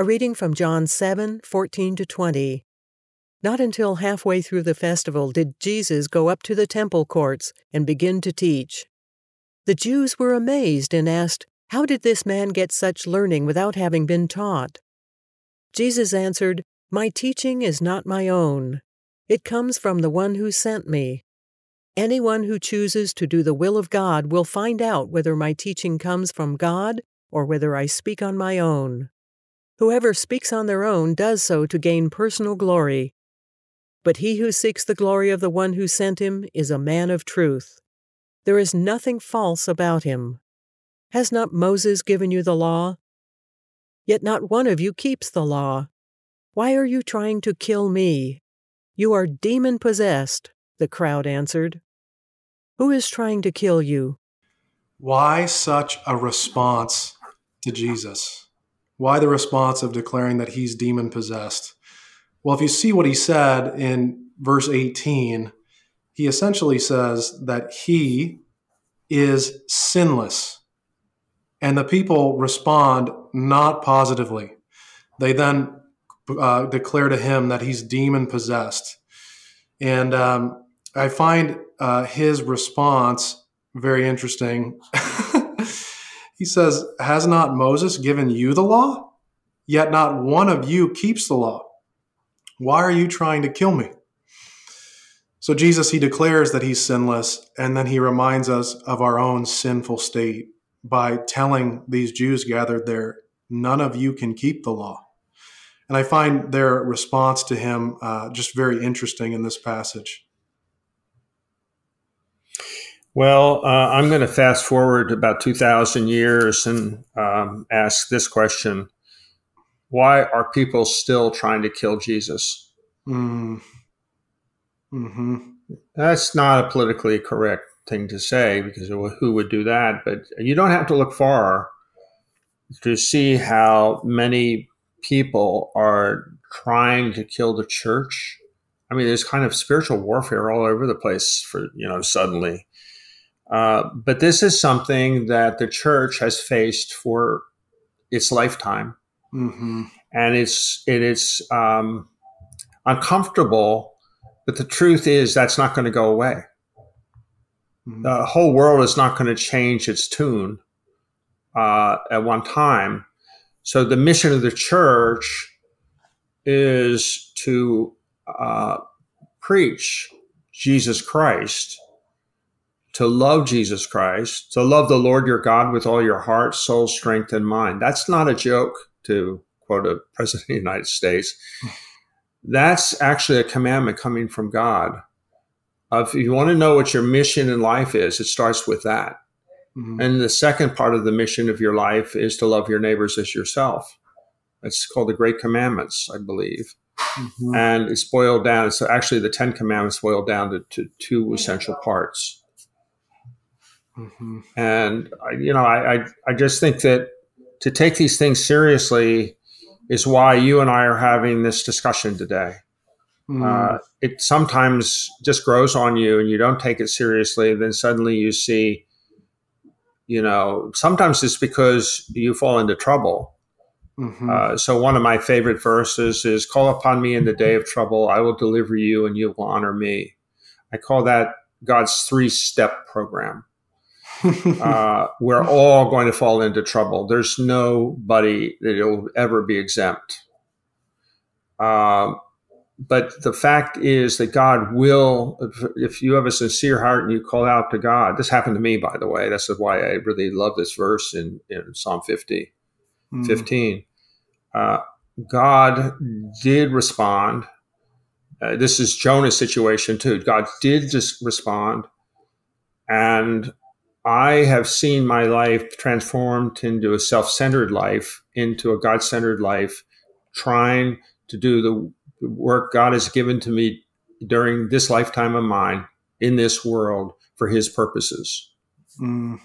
A reading from John 7 14 to 20. Not until halfway through the festival did Jesus go up to the temple courts and begin to teach. The Jews were amazed and asked, How did this man get such learning without having been taught? Jesus answered, My teaching is not my own. It comes from the one who sent me. Anyone who chooses to do the will of God will find out whether my teaching comes from God or whether I speak on my own. Whoever speaks on their own does so to gain personal glory. But he who seeks the glory of the one who sent him is a man of truth. There is nothing false about him. Has not Moses given you the law? Yet not one of you keeps the law. Why are you trying to kill me? You are demon possessed, the crowd answered. Who is trying to kill you? Why such a response to Jesus? Why the response of declaring that he's demon possessed? Well, if you see what he said in verse 18, he essentially says that he is sinless. And the people respond not positively. They then uh, declare to him that he's demon possessed. And um, I find uh, his response very interesting. he says, Has not Moses given you the law? Yet not one of you keeps the law. Why are you trying to kill me? So Jesus, he declares that he's sinless, and then he reminds us of our own sinful state by telling these Jews gathered there, none of you can keep the law. And I find their response to him uh, just very interesting in this passage. Well, uh, I'm going to fast forward about 2,000 years and um, ask this question Why are people still trying to kill Jesus? Mm. Mm-hmm. That's not a politically correct thing to say because who would do that? But you don't have to look far to see how many people are trying to kill the church. I mean, there's kind of spiritual warfare all over the place for, you know, suddenly. Uh, but this is something that the church has faced for its lifetime. Mm-hmm. And it's, it is um, uncomfortable but the truth is, that's not going to go away. Mm-hmm. The whole world is not going to change its tune uh, at one time. So the mission of the church is to uh, preach Jesus Christ, to love Jesus Christ, to love the Lord your God with all your heart, soul, strength, and mind. That's not a joke, to quote a president of the United States. That's actually a commandment coming from God. If you want to know what your mission in life is, it starts with that. Mm-hmm. And the second part of the mission of your life is to love your neighbors as yourself. It's called the Great Commandments, I believe. Mm-hmm. And it's boiled down. So actually, the Ten Commandments boiled down to, to two essential parts. Mm-hmm. And I, you know, I, I I just think that to take these things seriously is why you and I are having this discussion today. Mm. Uh, it sometimes just grows on you and you don't take it seriously. Then suddenly you see, you know, sometimes it's because you fall into trouble. Mm-hmm. Uh, so one of my favorite verses is "Call upon me in the day of trouble; I will deliver you, and you will honor me." I call that God's three-step program. uh, we're all going to fall into trouble. There's nobody that will ever be exempt. Uh, but the fact is that God will, if, you have a sincere heart and you call out to God, this happened to me, by the way. That's why I really love this verse in, in Psalm 50, mm. 15. Uh, God did respond. Uh, this is Jonah's situation too. God did just respond. And I have seen my life transformed into a self centered life, into a God centered life, trying to do the work God has given to me during this lifetime of mine in this world for His purposes. Mm.